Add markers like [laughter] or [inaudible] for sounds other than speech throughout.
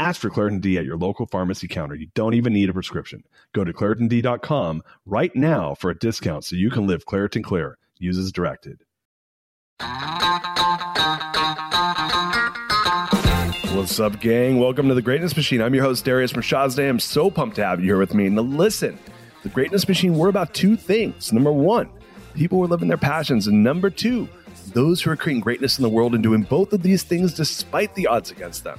Ask for Claritin D at your local pharmacy counter. You don't even need a prescription. Go to ClaritinD.com right now for a discount so you can live Claritin Clear. Use as directed. What's up, gang? Welcome to the Greatness Machine. I'm your host, Darius Mirshahzadeh. I'm so pumped to have you here with me. Now, listen, the Greatness Machine, we're about two things. Number one, people who are living their passions. And number two, those who are creating greatness in the world and doing both of these things despite the odds against them.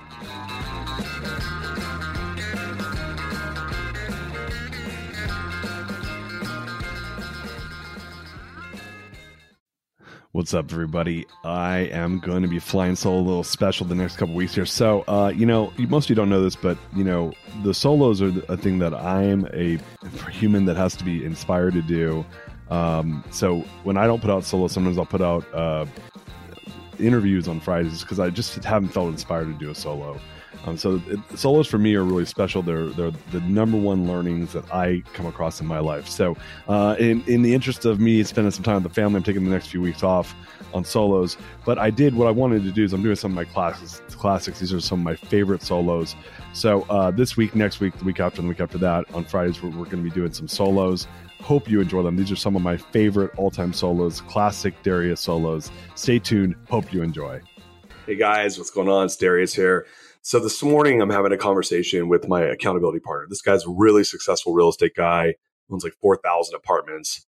What's up, everybody? I am going to be flying solo a little special the next couple weeks here. So, uh, you know, most of you don't know this, but you know, the solos are a thing that I'm a human that has to be inspired to do. Um, so when I don't put out solo, sometimes I'll put out uh, interviews on Fridays because I just haven't felt inspired to do a solo. Um, so it, solos for me are really special. They're they're the number one learnings that I come across in my life. So uh, in in the interest of me spending some time with the family, I'm taking the next few weeks off on solos. But I did what I wanted to do is I'm doing some of my classics. Classics. These are some of my favorite solos. So uh, this week, next week, the week after, and the week after that, on Fridays, we're, we're going to be doing some solos. Hope you enjoy them. These are some of my favorite all-time solos, classic Darius solos. Stay tuned. Hope you enjoy. Hey guys, what's going on? It's Darius here. So this morning, I'm having a conversation with my accountability partner. This guy's a really successful real estate guy, owns like 4,000 apartments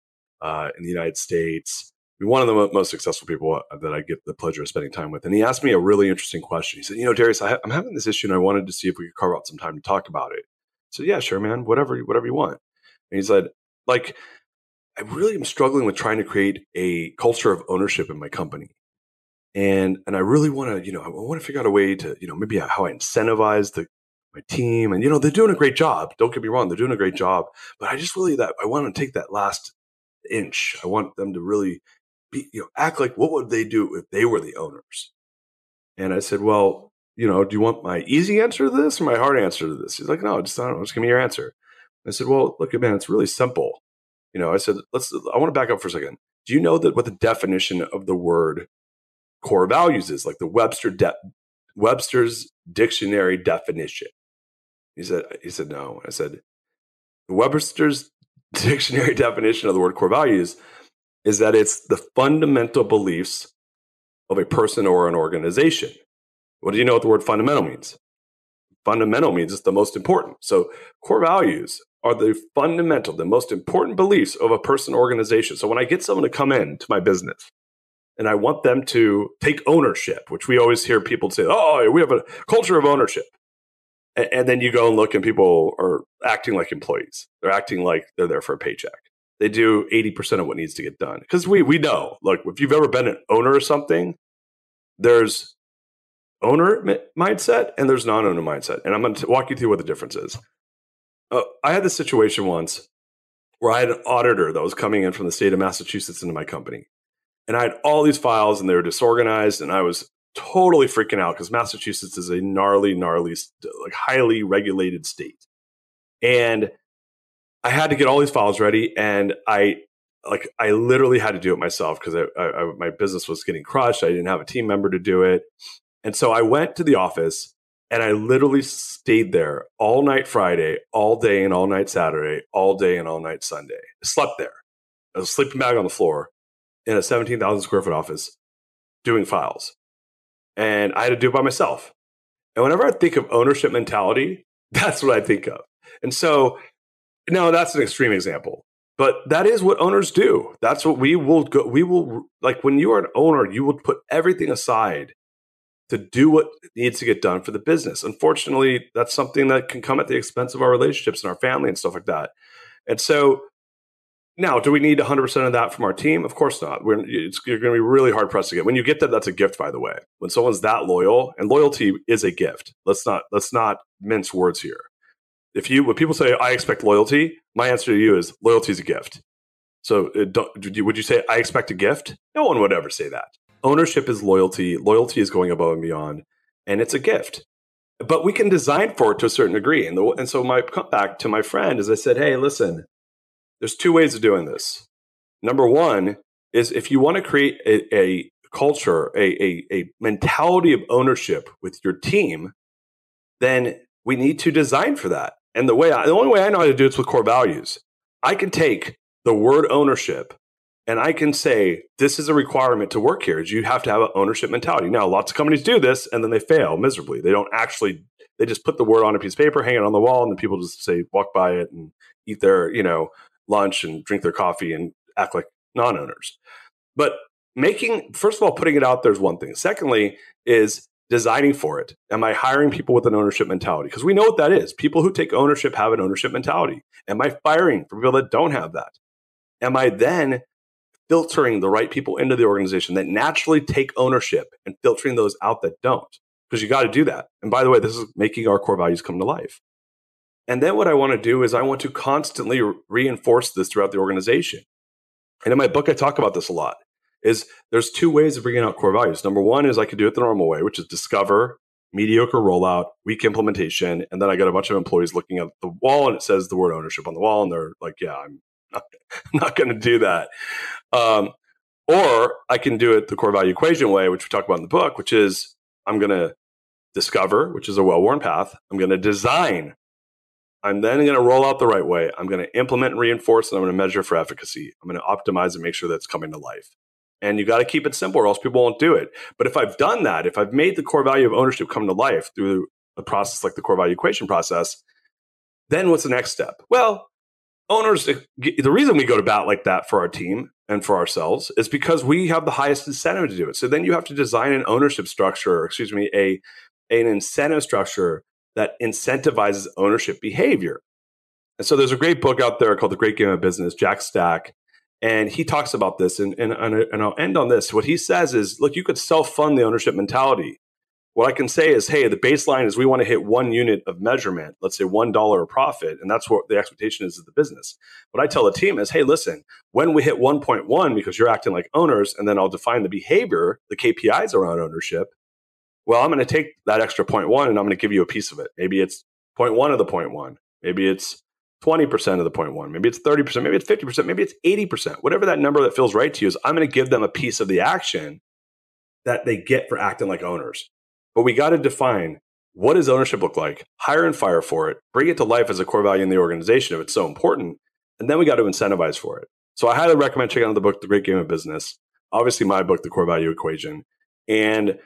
uh, in the United States. One of the most successful people uh, that I get the pleasure of spending time with. And he asked me a really interesting question. He said, You know, Darius, I am having this issue and I wanted to see if we could carve out some time to talk about it. So, yeah, sure, man, whatever, whatever you want. And he said, Like, I really am struggling with trying to create a culture of ownership in my company and and I really want to, you know, I want to figure out a way to, you know, maybe how I incentivize the my team, and you know, they're doing a great job. Don't get me wrong, they're doing a great job, but I just really that I want to take that last inch. I want them to really be, you know, act like what would they do if they were the owners? And I said, well, you know, do you want my easy answer to this or my hard answer to this? He's like, no, just I don't know, just give me your answer. I said, well, look, man, it's really simple. You know, I said, let's. I want to back up for a second. Do you know that what the definition of the word core values is, like the Webster de- Webster's dictionary definition. He said, he said, no. I said, the Webster's dictionary [laughs] definition of the word core values is that it's the fundamental beliefs of a person or an organization. What do you know what the word fundamental means? Fundamental means it's the most important. So core values are the fundamental, the most important beliefs of a person or organization. So when I get someone to come in to my business and I want them to take ownership, which we always hear people say, "Oh, we have a culture of ownership." And, and then you go and look, and people are acting like employees. They're acting like they're there for a paycheck. They do eighty percent of what needs to get done because we we know. Look, if you've ever been an owner of something, there's owner mindset and there's non-owner mindset, and I'm going to walk you through what the difference is. Uh, I had this situation once where I had an auditor that was coming in from the state of Massachusetts into my company and I had all these files and they were disorganized and I was totally freaking out because Massachusetts is a gnarly, gnarly, like highly regulated state. And I had to get all these files ready and I like I literally had to do it myself because I, I, I, my business was getting crushed. I didn't have a team member to do it. And so I went to the office and I literally stayed there all night Friday, all day and all night Saturday, all day and all night Sunday. I slept there. I was sleeping bag on the floor in a 17,000 square foot office doing files. And I had to do it by myself. And whenever I think of ownership mentality, [laughs] that's what I think of. And so No, that's an extreme example. But that is what owners do. That's what we will go. We will, like, when you are an owner, you will put everything aside to do what needs to get done for the business. Unfortunately, that's something that can come at the expense of our relationships and our family and stuff like that. And so now, do we need 100% of that from our team? Of course not. We're, you're going to be really hard pressed to get. When you get that, that's a gift, by the way. When someone's that loyal, and loyalty is a gift. Let's not let's not mince words here. If you when people say I expect loyalty, my answer to you is loyalty is a gift. So, uh, would you say I expect a gift? No one would ever say that. Ownership is loyalty. Loyalty is going above and beyond, and it's a gift. But we can design for it to a certain degree. And, the, and so my back to my friend is I said, hey, listen, there's two ways of doing this. Number one is if you want to create a, a culture, a, a, a mentality of ownership with your team, then we need to design for that. And the way I, the only way I know how to do it is with core values. I can take the word ownership and I can say this is a requirement to work here. Is you have to have an ownership mentality. Now, lots of companies do this and then they fail miserably. They don't actually. They just put the word on a piece of paper, hang it on the wall, and then people just say walk by it and eat their you know lunch and drink their coffee and act like non-owners. But making first of all putting it out there is one thing. Secondly, is designing for it. Am I hiring people with an ownership mentality? Because we know what that is. People who take ownership have an ownership mentality. Am I firing for people that don't have that? Am I then filtering the right people into the organization that naturally take ownership and filtering those out that don't? Because you got to do that. And by the way, this is making our core values come to life. And then what I want to do is I want to constantly reinforce this throughout the organization. And in my book, I talk about this a lot. Is there's two ways of bringing out core values. Number one is I could do it the normal way, which is discover, mediocre rollout, weak implementation, and then I get a bunch of employees looking at the wall and it says the word ownership on the wall, and they're like, "Yeah, I'm [laughs] not, not going to do that." Um, or I can do it the core value equation way, which we talk about in the book, which is I'm going to discover, which is a well worn path. I'm going to design, I'm then going to roll out the right way. I'm going to implement and reinforce, and I'm going to measure for efficacy. I'm going to optimize and make sure that's coming to life. And you got to keep it simple, or else people won't do it. But if I've done that, if I've made the core value of ownership come to life through a process like the core value equation process, then what's the next step? Well, owners, eh, the reason we go to bat like that for our team and for ourselves is because we have the highest incentive to do it. So then you have to design an ownership structure, excuse me, a an incentive structure that incentivizes ownership behavior. And so there's a great book out there called The Great Game of Business, Jack Stack. And he talks about this. And, and, and I'll end on this. What he says is look, you could self fund the ownership mentality. What I can say is, hey, the baseline is we want to hit one unit of measurement, let's say $1 of profit. And that's what the expectation is of the business. What I tell the team is, hey, listen, when we hit 1.1, because you're acting like owners, and then I'll define the behavior, the KPIs around ownership, well, I'm going to take that extra point one and I'm going to give you a piece of it. Maybe it's point one of the point one. Maybe it's 20% of the point one. Maybe it's 30%. Maybe it's 50%. Maybe it's 80%. Whatever that number that feels right to you is, I'm going to give them a piece of the action that they get for acting like owners. But we got to define what does ownership look like? Hire and fire for it. Bring it to life as a core value in the organization if it's so important. And then we got to incentivize for it. So I highly recommend checking out the book, The Great Game of Business. Obviously, my book, The Core Value Equation. And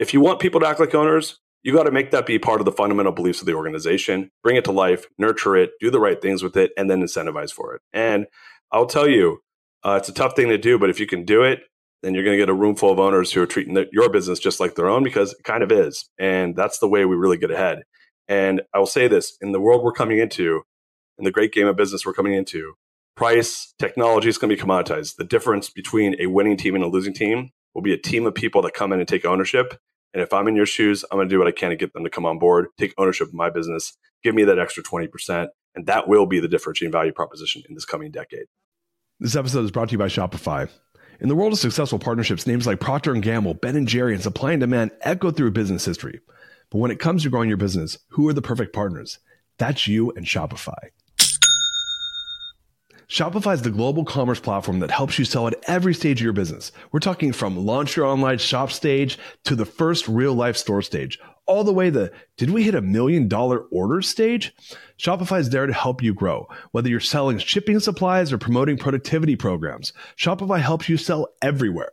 if you want people to act like owners, you got to make that be part of the fundamental beliefs of the organization, bring it to life, nurture it, do the right things with it, and then incentivize for it. And I'll tell you, uh, it's a tough thing to do, but if you can do it, then you're going to get a room full of owners who are treating the, your business just like their own because it kind of is. And that's the way we really get ahead. And I will say this in the world we're coming into, in the great game of business we're coming into, price, technology is going to be commoditized. The difference between a winning team and a losing team will be a team of people that come in and take ownership and if I'm in your shoes, I'm going to do what I can to get them to come on board, take ownership of my business, give me that extra 20%. And that will be the differentiating value proposition in this coming decade. This episode is brought to you by Shopify. In the world of successful partnerships, names like Procter & Gamble, Ben & Jerry, and Supply and Demand echo through business history. But when it comes to growing your business, who are the perfect partners? That's you and Shopify. Shopify is the global commerce platform that helps you sell at every stage of your business. We're talking from launch your online shop stage to the first real life store stage, all the way to did we hit a million dollar order stage? Shopify is there to help you grow. Whether you're selling shipping supplies or promoting productivity programs, Shopify helps you sell everywhere.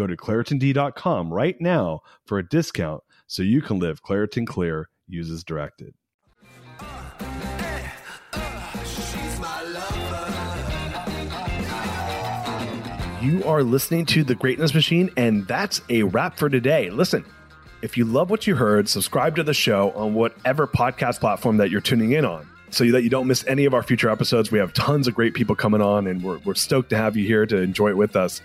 Go to ClaritinD.com right now for a discount so you can live Claritin Clear. Use as directed. You are listening to The Greatness Machine, and that's a wrap for today. Listen, if you love what you heard, subscribe to the show on whatever podcast platform that you're tuning in on so that you don't miss any of our future episodes. We have tons of great people coming on, and we're, we're stoked to have you here to enjoy it with us.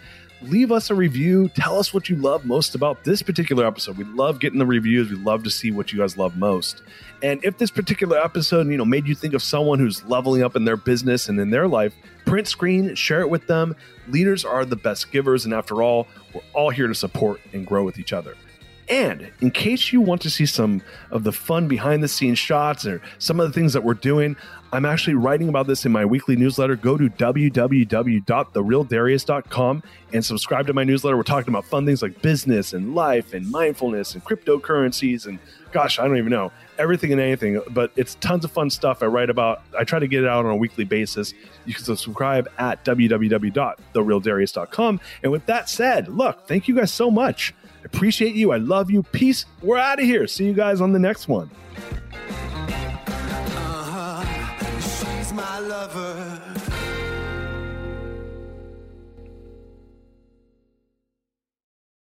Leave us a review. Tell us what you love most about this particular episode. We love getting the reviews. We love to see what you guys love most. And if this particular episode, you know, made you think of someone who's leveling up in their business and in their life, print screen, share it with them. Leaders are the best givers, and after all, we're all here to support and grow with each other. And in case you want to see some of the fun behind the scenes shots or some of the things that we're doing, I'm actually writing about this in my weekly newsletter. Go to www.therealdarius.com and subscribe to my newsletter. We're talking about fun things like business and life and mindfulness and cryptocurrencies and gosh, I don't even know everything and anything, but it's tons of fun stuff I write about. I try to get it out on a weekly basis. You can subscribe at www.therealdarius.com. And with that said, look, thank you guys so much. I appreciate you. I love you. Peace. We're out of here. See you guys on the next one.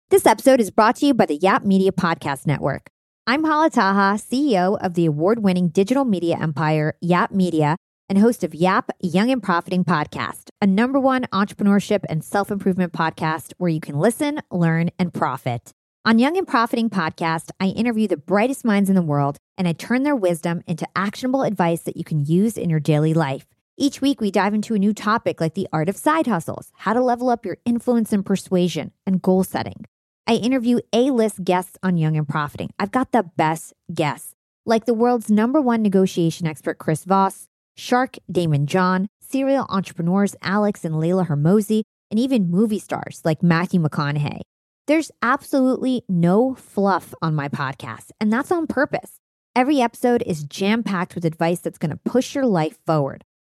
This episode is brought to you by the Yap Media Podcast Network. I'm Hala Taha, CEO of the award winning digital media empire, Yap Media, and host of Yap Young and Profiting Podcast, a number one entrepreneurship and self improvement podcast where you can listen, learn, and profit. On Young and Profiting Podcast, I interview the brightest minds in the world and I turn their wisdom into actionable advice that you can use in your daily life. Each week, we dive into a new topic like the art of side hustles, how to level up your influence and persuasion, and goal setting. I interview A list guests on Young and Profiting. I've got the best guests, like the world's number one negotiation expert, Chris Voss, Shark Daymond John, serial entrepreneurs Alex and Leila Hormozi, and even movie stars like Matthew McConaughey. There's absolutely no fluff on my podcast, and that's on purpose. Every episode is jam packed with advice that's going to push your life forward.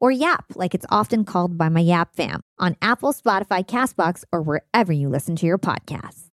or YAP, like it's often called by my YAP fam, on Apple, Spotify, Castbox, or wherever you listen to your podcasts.